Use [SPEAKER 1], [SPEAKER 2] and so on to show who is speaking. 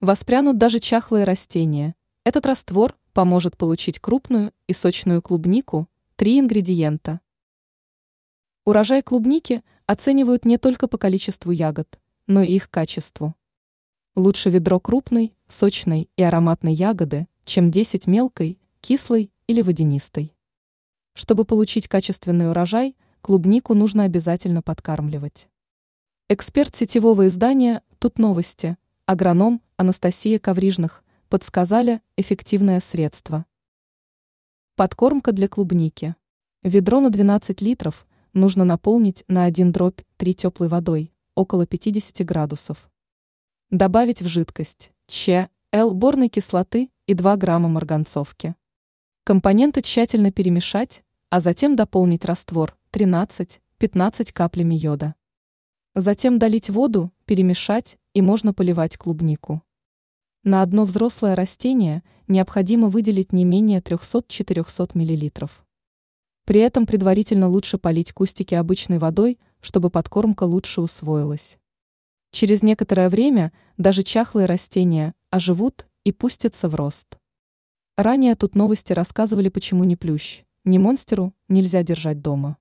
[SPEAKER 1] Воспрянут даже чахлые растения. Этот раствор поможет получить крупную и сочную клубнику, три ингредиента. Урожай клубники оценивают не только по количеству ягод, но и их качеству. Лучше ведро крупной, сочной и ароматной ягоды, чем 10 мелкой, кислой или водянистой. Чтобы получить качественный урожай, клубнику нужно обязательно подкармливать. Эксперт сетевого издания «Тут новости», агроном Анастасия Коврижных, подсказали эффективное средство. Подкормка для клубники. Ведро на 12 литров нужно наполнить на 1 дробь 3 теплой водой, около 50 градусов. Добавить в жидкость Ч, Л борной кислоты и 2 грамма марганцовки. Компоненты тщательно перемешать, а затем дополнить раствор 13-15 каплями йода. Затем долить воду, перемешать и можно поливать клубнику. На одно взрослое растение необходимо выделить не менее 300-400 мл. При этом предварительно лучше полить кустики обычной водой, чтобы подкормка лучше усвоилась. Через некоторое время даже чахлые растения оживут и пустятся в рост. Ранее тут новости рассказывали, почему не плющ, ни монстеру нельзя держать дома.